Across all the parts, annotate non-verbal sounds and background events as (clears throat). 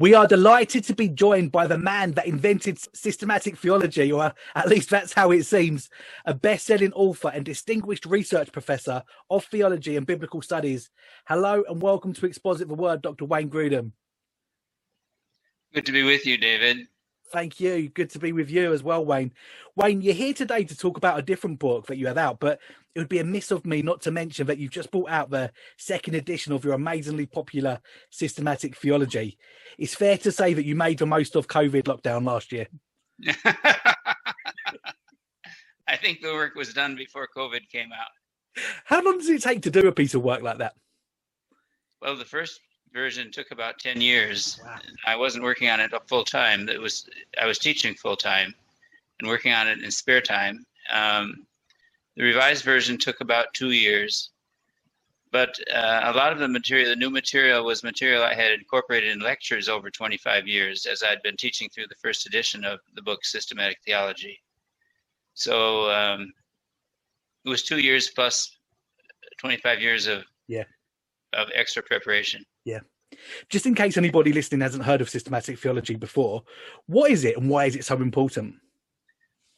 We are delighted to be joined by the man that invented systematic theology, or at least that's how it seems, a best selling author and distinguished research professor of theology and biblical studies. Hello and welcome to Exposit the Word, Dr. Wayne Grudem. Good to be with you, David. Thank you. Good to be with you as well, Wayne. Wayne, you're here today to talk about a different book that you have out, but it would be a miss of me not to mention that you've just brought out the second edition of your amazingly popular systematic theology. It's fair to say that you made the most of COVID lockdown last year. (laughs) I think the work was done before COVID came out. How long does it take to do a piece of work like that? Well, the first version took about 10 years. Wow. I wasn't working on it full time. It was I was teaching full time and working on it in spare time. Um, the revised version took about two years, but uh, a lot of the material, the new material, was material I had incorporated in lectures over 25 years as I'd been teaching through the first edition of the book Systematic Theology. So um, it was two years plus 25 years of yeah of extra preparation. Yeah. Just in case anybody listening hasn't heard of systematic theology before, what is it and why is it so important?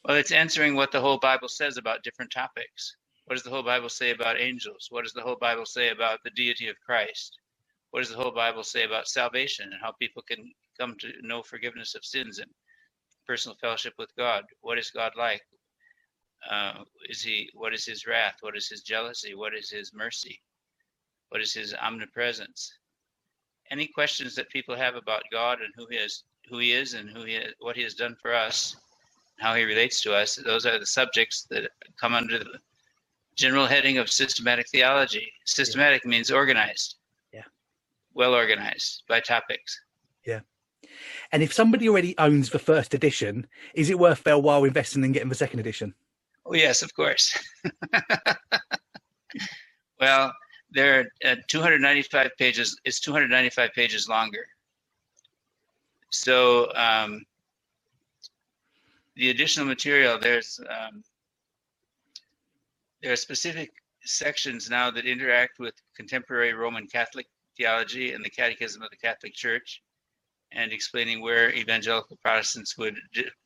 Well, it's answering what the whole Bible says about different topics. What does the whole Bible say about angels? What does the whole Bible say about the deity of Christ? What does the whole Bible say about salvation and how people can come to know forgiveness of sins and personal fellowship with God? What is God like? Uh, is he? What is his wrath? What is his jealousy? What is his mercy? What is his omnipresence? Any questions that people have about God and who he is, who he is, and who he is, what he has done for us, how he relates to us, those are the subjects that come under the general heading of systematic theology. Systematic yeah. means organized. Yeah. Well organized by topics. Yeah. And if somebody already owns the first edition, is it worth their while investing in getting the second edition? Oh yes, of course. (laughs) well, there are uh, 295 pages. It's 295 pages longer. So um, the additional material, there's um, there are specific sections now that interact with contemporary Roman Catholic theology and the Catechism of the Catholic Church, and explaining where evangelical Protestants would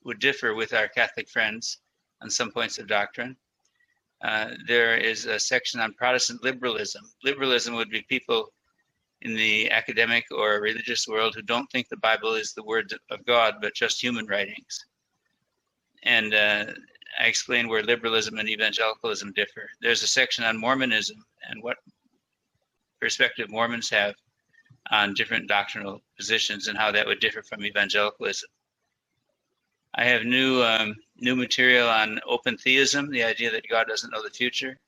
would differ with our Catholic friends on some points of doctrine. Uh, there is a section on Protestant liberalism. Liberalism would be people in the academic or religious world who don't think the Bible is the word of God, but just human writings and uh, I explain where liberalism and evangelicalism differ. There's a section on Mormonism and what perspective Mormons have on different doctrinal positions and how that would differ from evangelicalism. I have new um, new material on open theism, the idea that God doesn't know the future.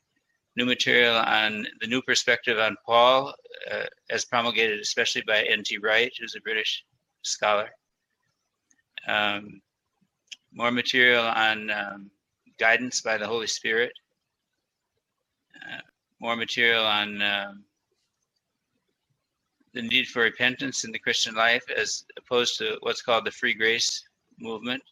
New material on the new perspective on Paul, uh, as promulgated especially by N.T. Wright, who's a British scholar. Um, more material on um, guidance by the Holy Spirit, uh, more material on um, the need for repentance in the Christian life as opposed to what's called the free grace movement.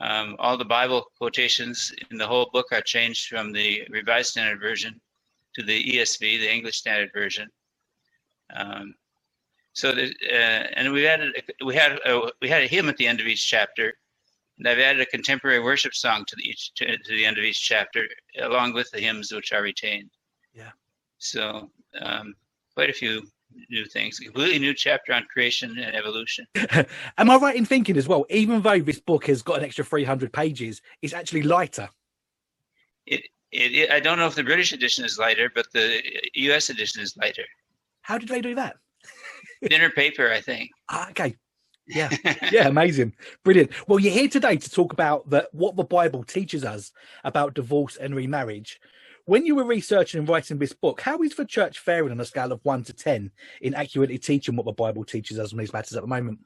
Um, all the Bible quotations in the whole book are changed from the Revised Standard Version to the ESV, the English Standard Version. Um, so, uh, and we added we had a, we had a hymn at the end of each chapter and I've added a contemporary worship song to the each to, to, the end of each chapter, along with the hymns which are retained. Yeah. So um, quite a few new things. A completely new chapter on creation and evolution. (laughs) Am I right in thinking as well? Even though this book has got an extra three hundred pages, it's actually lighter. It, it, it, I don't know if the British edition is lighter, but the U.S. edition is lighter. How did they do that? (laughs) Thinner paper, I think. Ah, okay, yeah, (laughs) yeah, amazing, brilliant. Well, you're here today to talk about that what the Bible teaches us about divorce and remarriage. When you were researching and writing this book, how is the church faring on a scale of one to ten in accurately teaching what the Bible teaches us on these matters at the moment?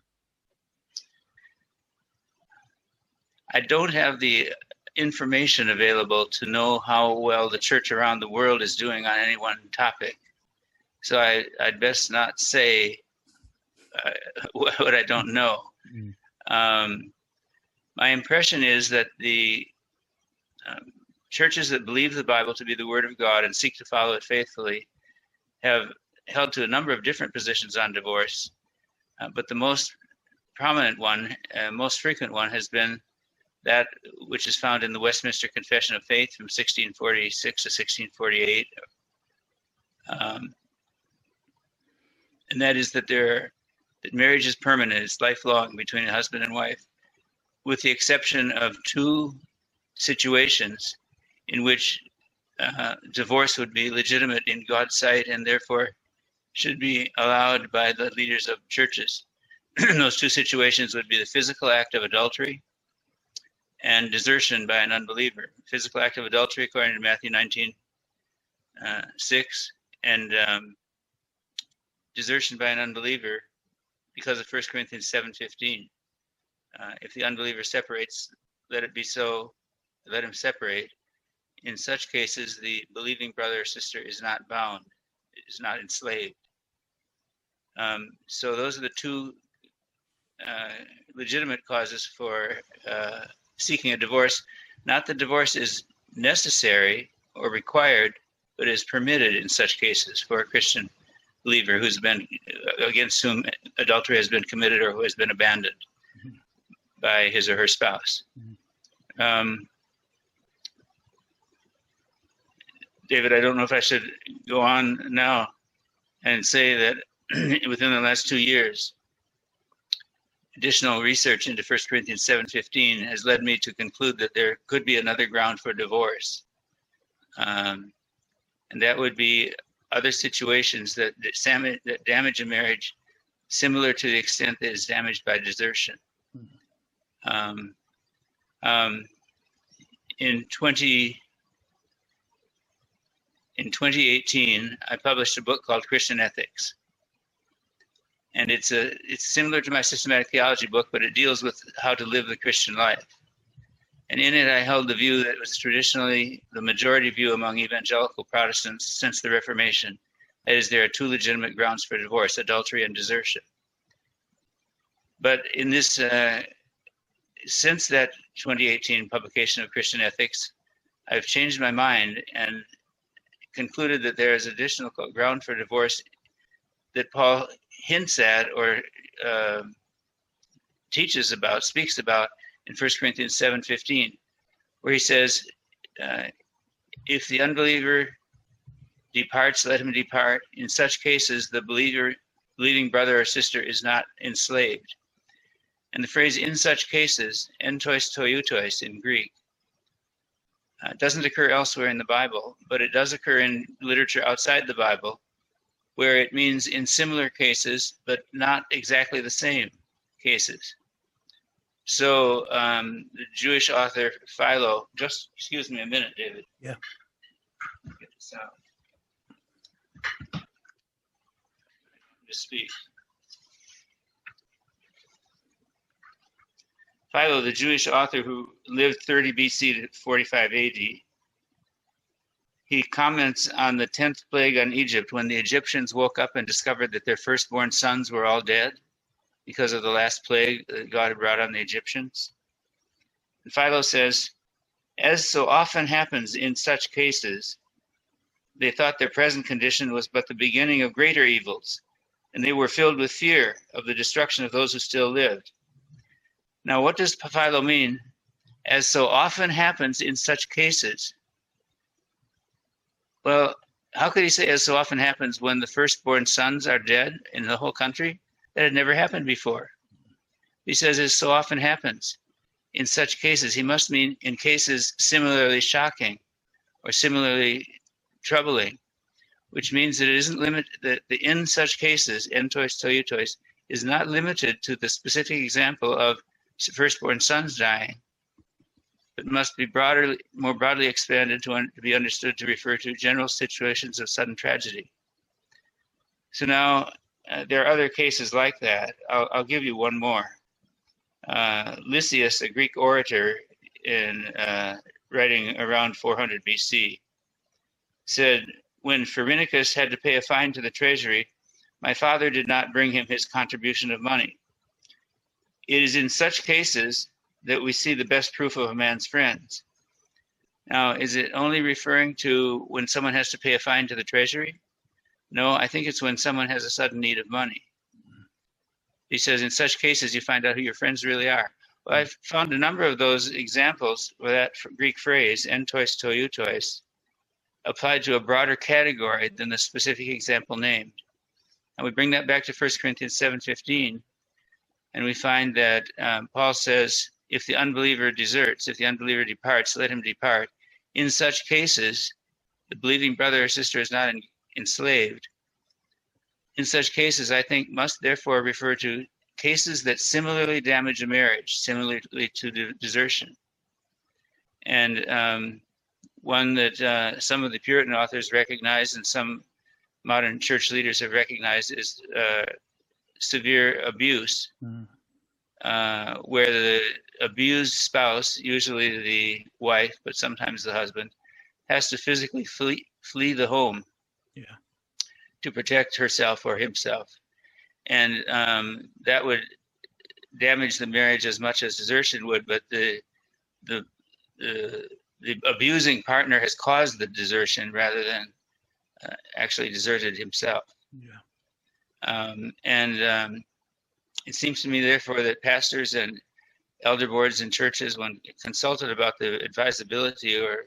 I don't have the information available to know how well the church around the world is doing on any one topic. So I, would best not say uh, (laughs) what I don't know. Mm. Um, my impression is that the um, churches that believe the Bible to be the Word of God and seek to follow it faithfully have held to a number of different positions on divorce. Uh, but the most prominent one, uh, most frequent one, has been that which is found in the Westminster Confession of Faith from 1646 to 1648. Um, and that is that there that marriage is permanent, it's lifelong between a husband and wife, with the exception of two situations in which uh, divorce would be legitimate in God's sight and therefore should be allowed by the leaders of churches. (clears throat) Those two situations would be the physical act of adultery and desertion by an unbeliever. Physical act of adultery, according to Matthew 19, uh, 6, and um, desertion by an unbeliever because of 1 Corinthians 7.15. Uh, if the unbeliever separates, let it be so, let him separate. In such cases, the believing brother or sister is not bound, is not enslaved. Um, so those are the two uh, legitimate causes for uh, seeking a divorce. Not that divorce is necessary or required, but is permitted in such cases for a Christian believer who's been uh, against whom adultery has been committed or who has been abandoned mm-hmm. by his or her spouse. Mm-hmm. Um, David, I don't know if I should go on now and say that (clears throat) within the last two years, additional research into 1 Corinthians 7:15 has led me to conclude that there could be another ground for divorce, um, and that would be other situations that, that, that damage a marriage similar to the extent that is damaged by desertion. Um, um, in 20 in 2018, I published a book called Christian Ethics and it's a it's similar to my systematic theology book, but it deals with how to live the Christian life. And in it, I held the view that was traditionally the majority view among evangelical Protestants since the Reformation. That is, there are two legitimate grounds for divorce: adultery and desertion. But in this, uh, since that 2018 publication of Christian Ethics, I've changed my mind and concluded that there is additional ground for divorce that Paul hints at or uh, teaches about, speaks about in 1 Corinthians 7:15, where he says, uh, "If the unbeliever departs, let him depart. In such cases, the believer, believing brother or sister is not enslaved." And the phrase "in such cases," entois toiutois in Greek, uh, doesn't occur elsewhere in the Bible, but it does occur in literature outside the Bible where it means in similar cases, but not exactly the same cases. So um, the Jewish author Philo, just excuse me a minute, David. Yeah. Get this out. Just speak. Philo, the Jewish author who lived 30 BC to 45 AD, he comments on the 10th plague on Egypt when the Egyptians woke up and discovered that their firstborn sons were all dead because of the last plague that God had brought on the Egyptians. And Philo says, as so often happens in such cases, they thought their present condition was but the beginning of greater evils, and they were filled with fear of the destruction of those who still lived. Now, what does Philo mean? As so often happens in such cases, well, how could he say, as so often happens when the firstborn sons are dead in the whole country? That had never happened before. He says, as so often happens in such cases. He must mean in cases similarly shocking or similarly troubling, which means that it isn't limited, that the in such cases, entois toiutois, is not limited to the specific example of firstborn sons dying but must be broader, more broadly expanded to, un, to be understood to refer to general situations of sudden tragedy. So now uh, there are other cases like that. I'll, I'll give you one more. Uh, Lysias, a Greek orator in uh, writing around 400 BC, said, When Phrynichus had to pay a fine to the treasury, my father did not bring him his contribution of money. It is in such cases that we see the best proof of a man's friends. Now, is it only referring to when someone has to pay a fine to the treasury? No, I think it's when someone has a sudden need of money. He says, in such cases, you find out who your friends really are. Well, I've found a number of those examples where that Greek phrase, entois toiutois, applied to a broader category than the specific example named. And we bring that back to 1 Corinthians 7.15, and we find that um, Paul says, if the unbeliever deserts, if the unbeliever departs, let him depart. In such cases, the believing brother or sister is not enslaved. In such cases, I think must therefore refer to cases that similarly damage a marriage, similarly to desertion. And um, one that uh, some of the Puritan authors recognize and some modern church leaders have recognized is uh, severe abuse, mm. uh, where the abused spouse, usually the wife, but sometimes the husband, has to physically flee, flee the home yeah. to protect herself or himself and um, that would damage the marriage as much as desertion would. But the the the, the abusing partner has caused the desertion rather than uh, actually deserted himself. Yeah. Um, and um, it seems to me, therefore, that pastors and elder boards in churches, when consulted about the advisability or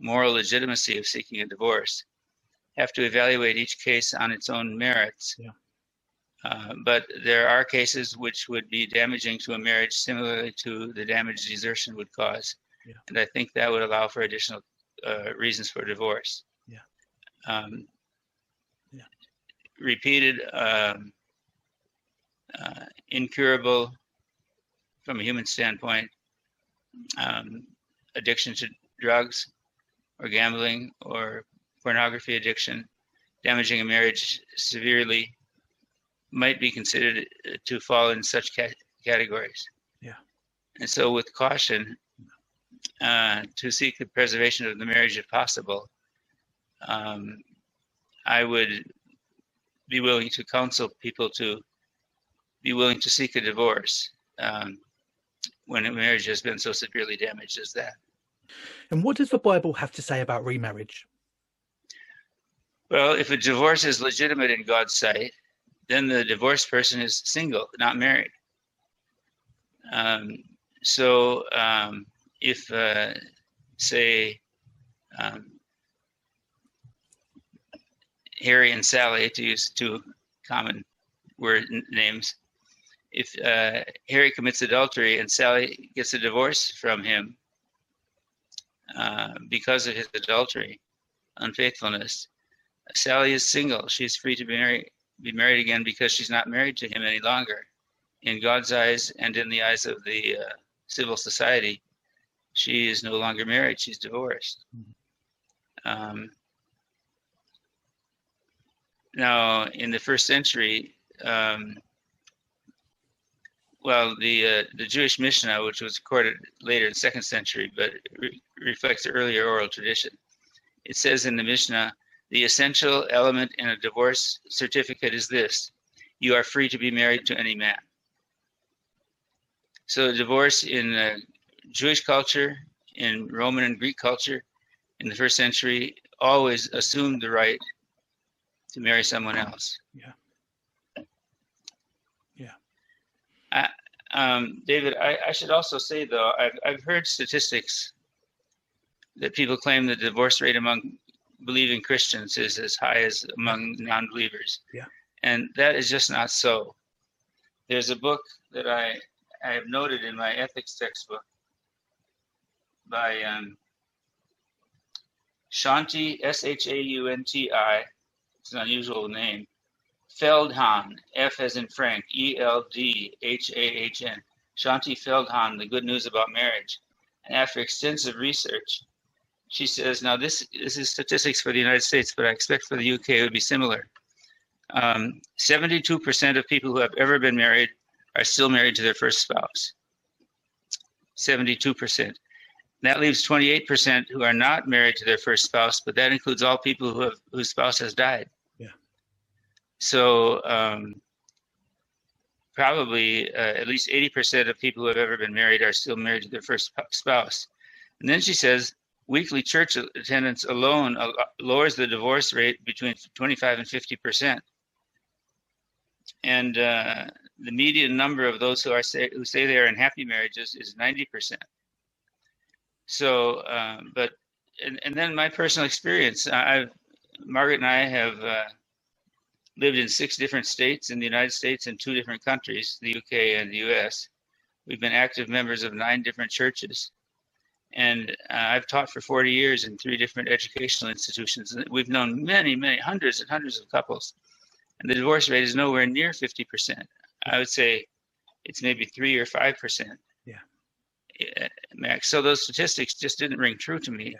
moral legitimacy of seeking a divorce, have to evaluate each case on its own merits. Yeah. Uh, but there are cases which would be damaging to a marriage similarly to the damage desertion would cause. Yeah. And I think that would allow for additional uh, reasons for divorce. Yeah. Um. Repeated, um, uh, incurable from a human standpoint, um, addiction to drugs or gambling or pornography addiction, damaging a marriage severely might be considered uh, to fall in such ca- categories. Yeah. And so, with caution, uh, to seek the preservation of the marriage if possible, um, I would be willing to counsel people to be willing to seek a divorce um, when a marriage has been so severely damaged as that. And what does the Bible have to say about remarriage? Well, if a divorce is legitimate in God's sight, then the divorced person is single, not married. Um, so um, if, uh, say, um, Harry and Sally, to use two common word names, if uh, Harry commits adultery and Sally gets a divorce from him uh, because of his adultery, unfaithfulness, Sally is single. She's free to be marry be married again because she's not married to him any longer. In God's eyes and in the eyes of the uh, civil society, she is no longer married. She's divorced. Um, now, in the first century, um, well, the uh, the Jewish Mishnah, which was recorded later in the second century, but re- reflects the earlier oral tradition. It says in the Mishnah, the essential element in a divorce certificate is this you are free to be married to any man. So, divorce in uh, Jewish culture, in Roman and Greek culture in the first century, always assumed the right to marry someone else. Yeah. Yeah. I, um, David, I, I, should also say, though, I've, I've heard statistics that people claim the divorce rate among believing Christians is as high as among non-believers. Yeah. And that is just not so. There's a book that I, I have noted in my ethics textbook by um, Shaunti, S H A U N T I, it's an unusual name, Feldhahn, F as in Frank, E L D H A H N, Shaunti Feldhahn, The Good News About Marriage. And after extensive research, she says, now this, this is statistics for the United States, but I expect for the UK it would be similar. Um, 72% of people who have ever been married are still married to their first spouse. 72%. That leaves 28% who are not married to their first spouse, but that includes all people who have whose spouse has died. So um, probably uh, at least 80% of people who have ever been married are still married to their first spouse. And then she says weekly church attendance alone uh, lowers the divorce rate between 25 and 50 percent. and uh, the median number of those who are say, who say they are in happy marriages is 90%. So, um, but and, and then my personal experience, I've Margaret and I have uh, lived in six different states in the United States and two different countries, the UK and the US. We've been active members of nine different churches. And uh, I've taught for 40 years in three different educational institutions. We've known many, many hundreds and hundreds of couples. And the divorce rate is nowhere near 50%. I would say it's maybe three or 5%. Yeah. Max. So those statistics just didn't ring true to me. Yeah.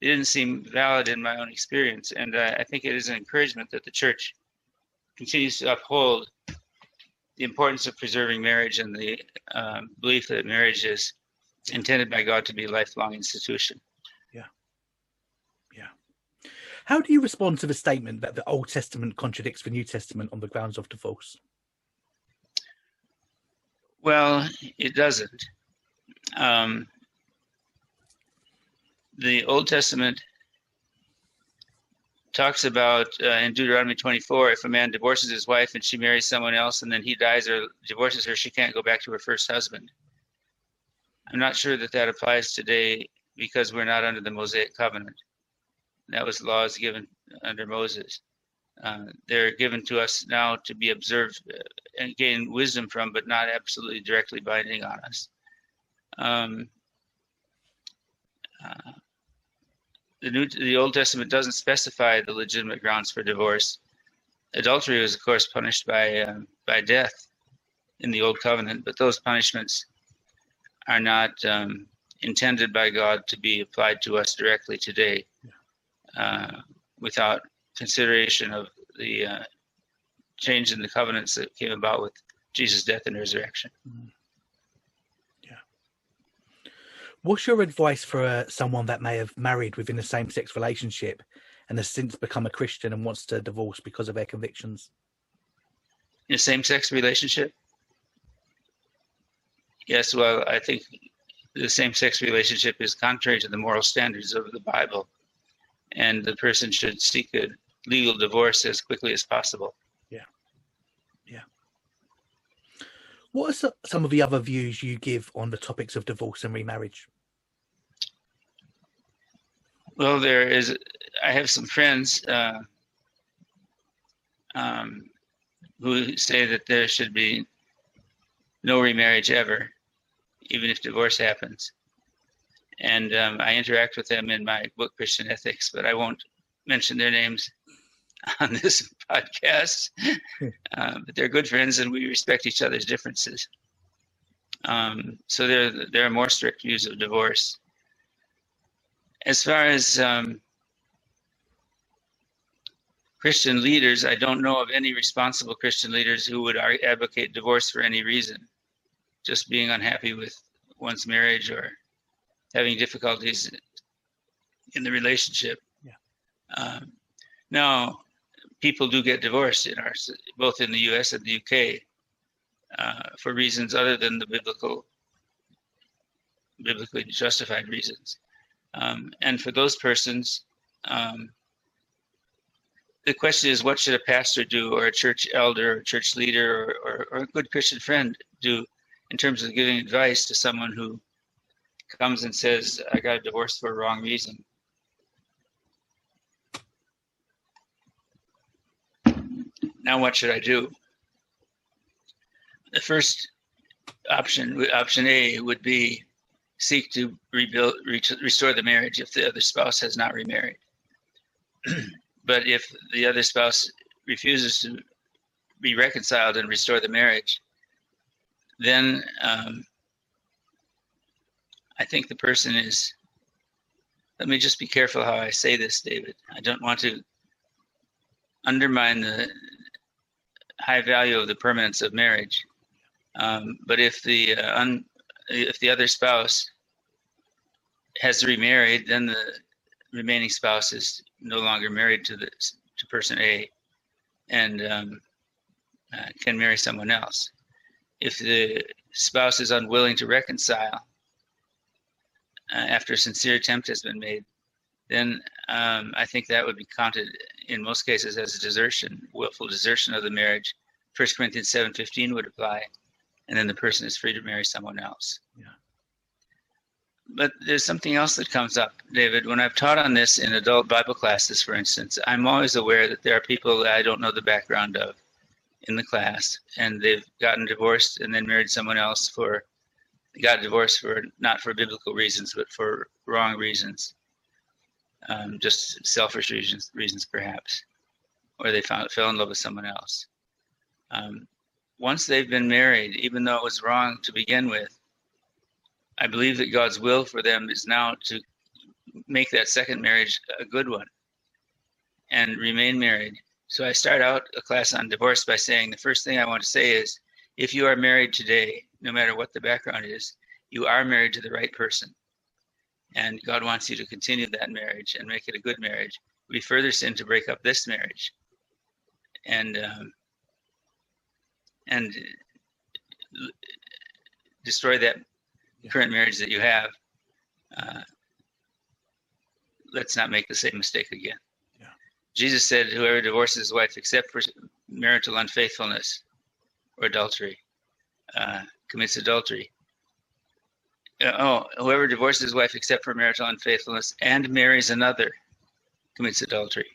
It didn't seem valid in my own experience. And uh, I think it is an encouragement that the church continues to uphold the importance of preserving marriage and the um, belief that marriage is intended by God to be a lifelong institution. Yeah. Yeah. How do you respond to the statement that the Old Testament contradicts the New Testament on the grounds of divorce? Well, it doesn't. Um, the Old Testament talks about uh, in Deuteronomy 24 if a man divorces his wife and she marries someone else and then he dies or divorces her, she can't go back to her first husband. I'm not sure that that applies today because we're not under the Mosaic covenant. That was laws given under Moses. Uh, they're given to us now to be observed uh, and gain wisdom from, but not absolutely directly binding on us. Um, uh, the New, the Old Testament doesn't specify the legitimate grounds for divorce. Adultery was, of course, punished by uh, by death in the Old Covenant, but those punishments are not um, intended by God to be applied to us directly today, uh, without consideration of the uh, change in the covenants that came about with Jesus' death and resurrection. Mm-hmm. What's your advice for uh, someone that may have married within a same sex relationship and has since become a Christian and wants to divorce because of their convictions? In a same sex relationship? Yes, well, I think the same sex relationship is contrary to the moral standards of the Bible, and the person should seek a legal divorce as quickly as possible. Yeah. Yeah. What are some of the other views you give on the topics of divorce and remarriage? Well, there is. I have some friends uh, um, who say that there should be no remarriage ever, even if divorce happens. And um, I interact with them in my book, Christian Ethics, but I won't mention their names (laughs) on this podcast. (laughs) uh, but they're good friends, and we respect each other's differences. Um, so there, there are more strict views of divorce as far as um, Christian leaders, I don't know of any responsible Christian leaders who would advocate divorce for any reason, just being unhappy with one's marriage or having difficulties in the relationship. Yeah. Um, now, people do get divorced in our both in the U.S. and the U.K. Uh, for reasons other than the biblical, biblically justified reasons. Um, and for those persons, um, the question is what should a pastor do, or a church elder, or a church leader, or, or, or, a good Christian friend do in terms of giving advice to someone who comes and says, I got a divorce for a wrong reason? Now, what should I do? The first option, option A, would be seek to rebuild, re- restore the marriage if the other spouse has not remarried. (clears throat) but if the other spouse refuses to be reconciled and restore the marriage, then um, I think the person is. Let me just be careful how I say this, David. I don't want to undermine the high value of the permanence of marriage. Um, but if the uh, un, if the other spouse has remarried, then the remaining spouse is no longer married to the to person A, and um, uh, can marry someone else. If the spouse is unwilling to reconcile uh, after a sincere attempt has been made, then um, I think that would be counted in most cases as a desertion, willful desertion of the marriage, 1 Corinthians 7:15 would apply, and then the person is free to marry someone else. Yeah. But there's something else that comes up, David. When I've taught on this in adult Bible classes, for instance, I'm always aware that there are people that I don't know the background of in the class, and they've gotten divorced and then married someone else for got divorced for not for biblical reasons, but for wrong reasons, um, just selfish reasons, reasons perhaps, or they found fell in love with someone else. Um, once they've been married, even though it was wrong to begin with, I believe that God's will for them is now to make that second marriage a good one and remain married. So I start out a class on divorce by saying the first thing I want to say is if you are married today, no matter what the background is, you are married to the right person. And God wants you to continue that marriage and make it a good marriage. We further sin to break up this marriage. And um, and destroy that current marriage that you have. Uh, let's not make the same mistake again. Yeah. Jesus said, "Whoever divorces his wife except for marital unfaithfulness or adultery uh, commits adultery." Uh, oh, whoever divorces his wife except for marital unfaithfulness and marries another commits adultery.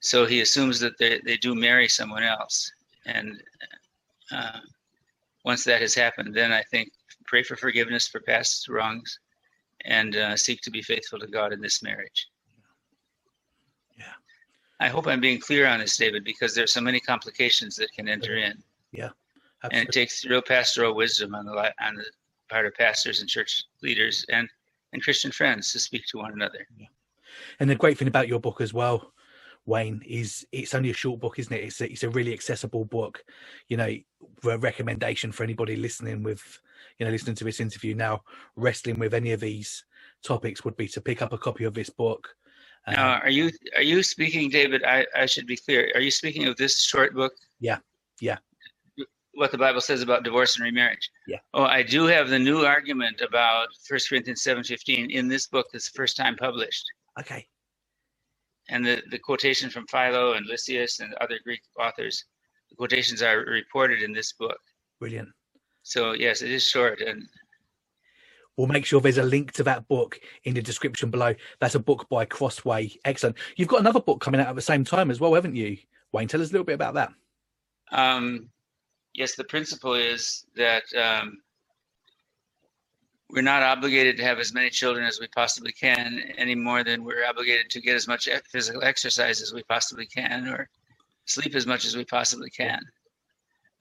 So he assumes that they, they do marry someone else, and uh, once that has happened, then I think pray for forgiveness for past wrongs and uh, seek to be faithful to God in this marriage. Yeah. I hope I'm being clear on this, David, because there's so many complications that can enter in. Yeah. Absolutely. And it takes real pastoral wisdom on the on the part of pastors and church leaders and and Christian friends to speak to one another. Yeah. And the great thing about your book as well, Wayne, is it's only a short book, isn't it? It's a, it's a really accessible book. You know, a recommendation for anybody listening with, you know, listening to this interview now, wrestling with any of these topics would be to pick up a copy of this book. Um, now, are you are you speaking, David? I, I should be clear. Are you speaking of this short book? Yeah, yeah. What the Bible says about divorce and remarriage. Yeah. Oh, I do have the new argument about First Corinthians seven fifteen in this book that's the first time published. Okay and the, the quotation from Philo and Lysias and other Greek authors, the quotations are reported in this book. Brilliant. So yes, it is short, and we'll make sure there's a link to that book in the description below. That's a book by Crossway. Excellent. You've got another book coming out at the same time as well, haven't you, Wayne? Tell us a little bit about that. Um, yes, the principle is that um, we're not obligated to have as many children as we possibly can any more than we're obligated to get as much physical exercise as we possibly can or sleep as much as we possibly can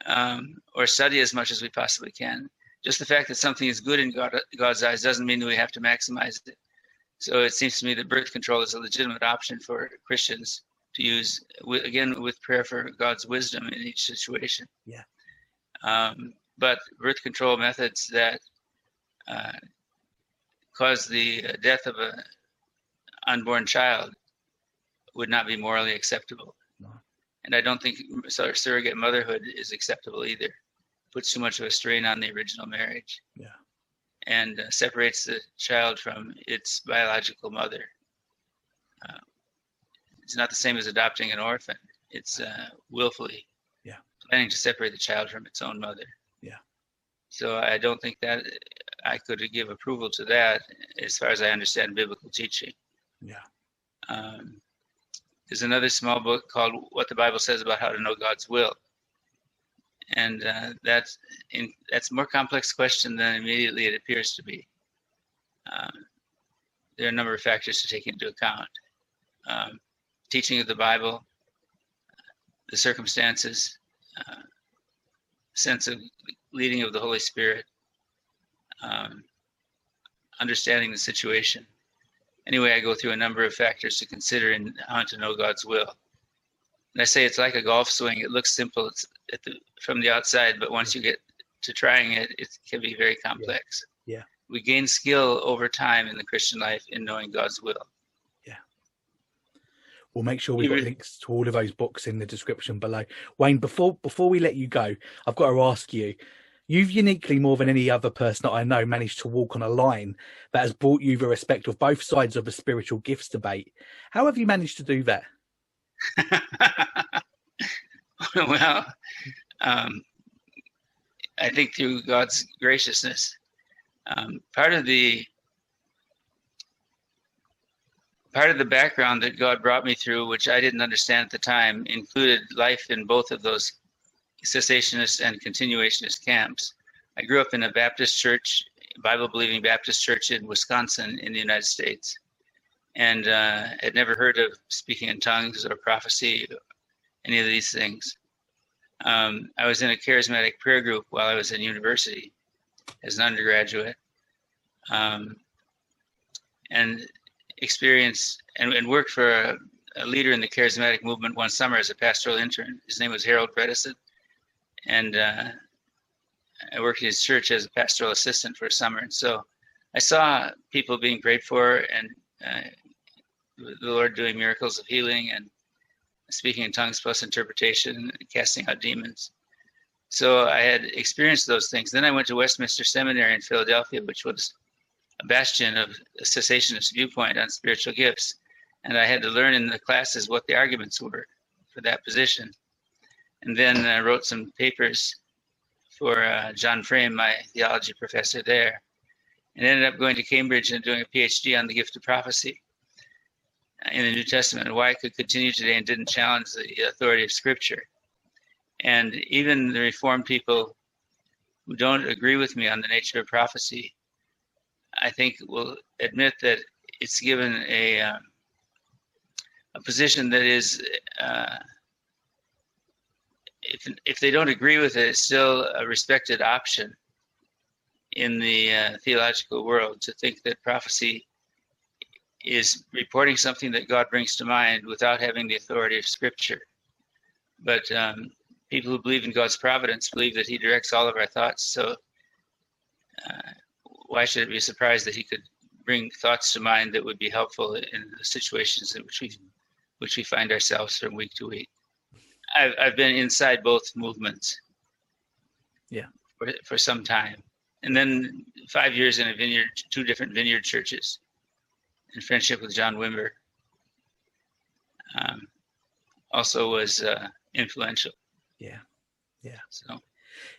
um, or study as much as we possibly can. Just the fact that something is good in God, god's eyes doesn't mean that we have to maximize it. So it seems to me that birth control is a legitimate option for christians to use again with prayer for god's wisdom in each situation. Yeah. Um, but birth control methods that uh, cause the death of an unborn child would not be morally acceptable. No. And I don't think surrogate motherhood is acceptable either. Puts too much of a strain on the original marriage. Yeah. And uh, separates the child from its biological mother. Uh, it's not the same as adopting an orphan. It's uh, willfully yeah. planning to separate the child from its own mother. Yeah. So I don't think that I could give approval to that as far as I understand biblical teaching. Yeah. Um, there's another small book called What the Bible Says About How to Know God's Will. And uh, that's in, that's a more complex question than immediately it appears to be. Um, there are a number of factors to take into account. Um, teaching of the Bible, the circumstances, uh, sense of leading of the Holy Spirit, um, understanding the situation. Anyway, I go through a number of factors to consider in how to know God's will. And I say it's like a golf swing. It looks simple the, from the outside, but once you get to trying it, it can be very complex. Yeah. yeah. We gain skill over time in the Christian life in knowing God's will. Yeah. We'll make sure we've got links to all of those books in the description below. Wayne, before before we let you go, I've got to ask you, You've uniquely, more than any other person that I know, managed to walk on a line that has brought you the respect of both sides of the spiritual gifts debate. How have you managed to do that? (laughs) well, um, I think through God's graciousness. Um, part of the part of the background that God brought me through, which I didn't understand at the time, included life in both of those cessationist and continuationist camps. I grew up in a Baptist church, Bible believing Baptist church in Wisconsin in the United States, and uh, had never heard of speaking in tongues or prophecy, any of these things. Um, I was in a charismatic prayer group while I was in university as an undergraduate. Um, and experienced and, and worked for a, a, leader in the charismatic movement one summer as a pastoral intern. His name was Harald Bredesen. And uh, I worked in his church as a pastoral assistant for a summer. And so I saw people being prayed for and uh, the Lord doing miracles of healing and speaking in tongues plus interpretation, and casting out demons. So I had experienced those things. Then I went to Westminster Seminary in Philadelphia, which was a bastion of a cessationist viewpoint on spiritual gifts. And I had to learn in the classes what the arguments were for that position. And then I wrote some papers for uh, John Frame, my theology professor there, and ended up going to Cambridge and doing a PhD on the gift of prophecy in the New Testament and why it could continue today and didn't challenge the authority of Scripture. And even the Reformed people who don't agree with me on the nature of prophecy, I think will admit that it's given a um, a position that is, uh, if if they don't agree with it, it's still a respected option in the uh, theological world to think that prophecy is reporting something that God brings to mind without having the authority of Scripture. But um, people who believe in God's providence believe that He directs all of our thoughts. So uh, why should it be a surprise that He could bring thoughts to mind that would be helpful in the situations in which we which we find ourselves from week to week? I've I've been inside both movements. Yeah. For, for some time, and then five years in a vineyard, two different vineyard churches in friendship with John Wimber. Um, also was uh, influential. Yeah, yeah. So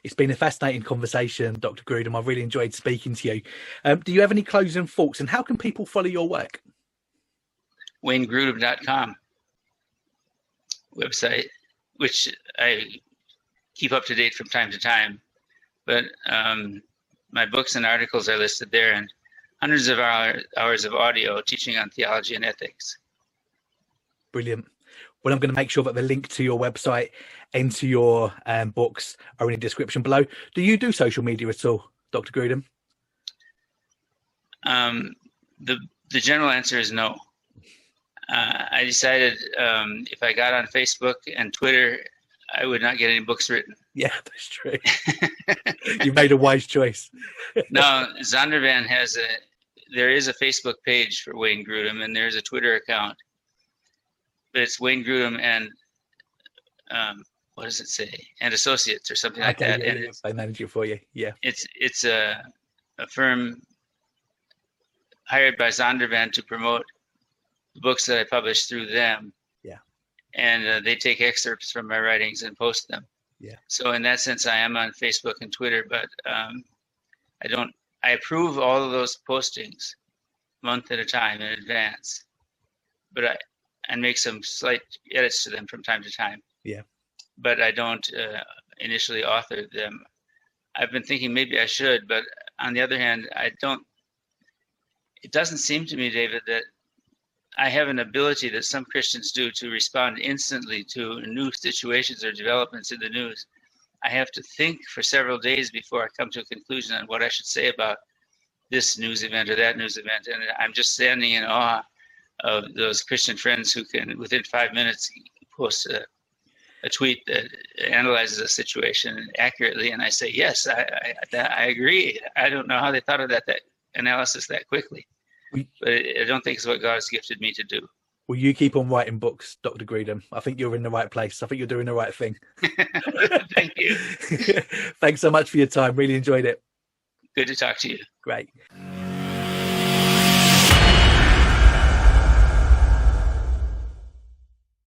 it's been a fascinating conversation, Dr. Grudem. I've really enjoyed speaking to you. Um, do you have any closing thoughts, and how can people follow your work? WayneGrudem.com website, which I keep up to date from time to time. But um, my books and articles are listed there, and hundreds of hour, hours of audio teaching on theology and ethics. Brilliant. Well, I'm going to make sure that the link to your website and to your um, books are in the description below. Do you do social media at all, Dr. Grudem? Um, the the general answer is no. Uh, I decided um, if I got on Facebook and Twitter, I would not get any books written. (laughs) Yeah, that's true. (laughs) you made a wise choice. (laughs) no, Zondervan has a there is a Facebook page for Wayne Grudem and there's a Twitter account, but it's Wayne Grudem and um, what does it say? And Associates or something like that. Yeah, and yeah, I manage it for you. Yeah. It's it's a a firm hired by Zondervan to promote books that I publish through them. Yeah. And uh, they take excerpts from my writings and post them. Yeah. So in that sense, I am on Facebook and Twitter, but um, I don't I approve all of those postings month at a time in advance, but I and make some slight edits to them from time to time. Yeah. But I don't uh, initially author them. I've been thinking maybe I should, but on the other hand, I don't. It doesn't seem to me, David, that I have an ability that some Christians do to respond instantly to new situations or developments in the news. I have to think for several days before I come to a conclusion on what I should say about this news event or that news event. And I'm just standing in awe of those Christian friends who can, within five minutes, post a, a tweet that analyzes a situation accurately. And I say, yes, I, I, I agree. I don't know how they thought of that, that analysis that quickly. But uh, I don't think it's what God has gifted me to do. Well, you keep on writing books, Dr. Grudem. I think you're in the right place. I think you're doing the right thing. (laughs) (laughs) Thank you. Thanks so much for your time. Really enjoyed it. Good to talk to you. Great.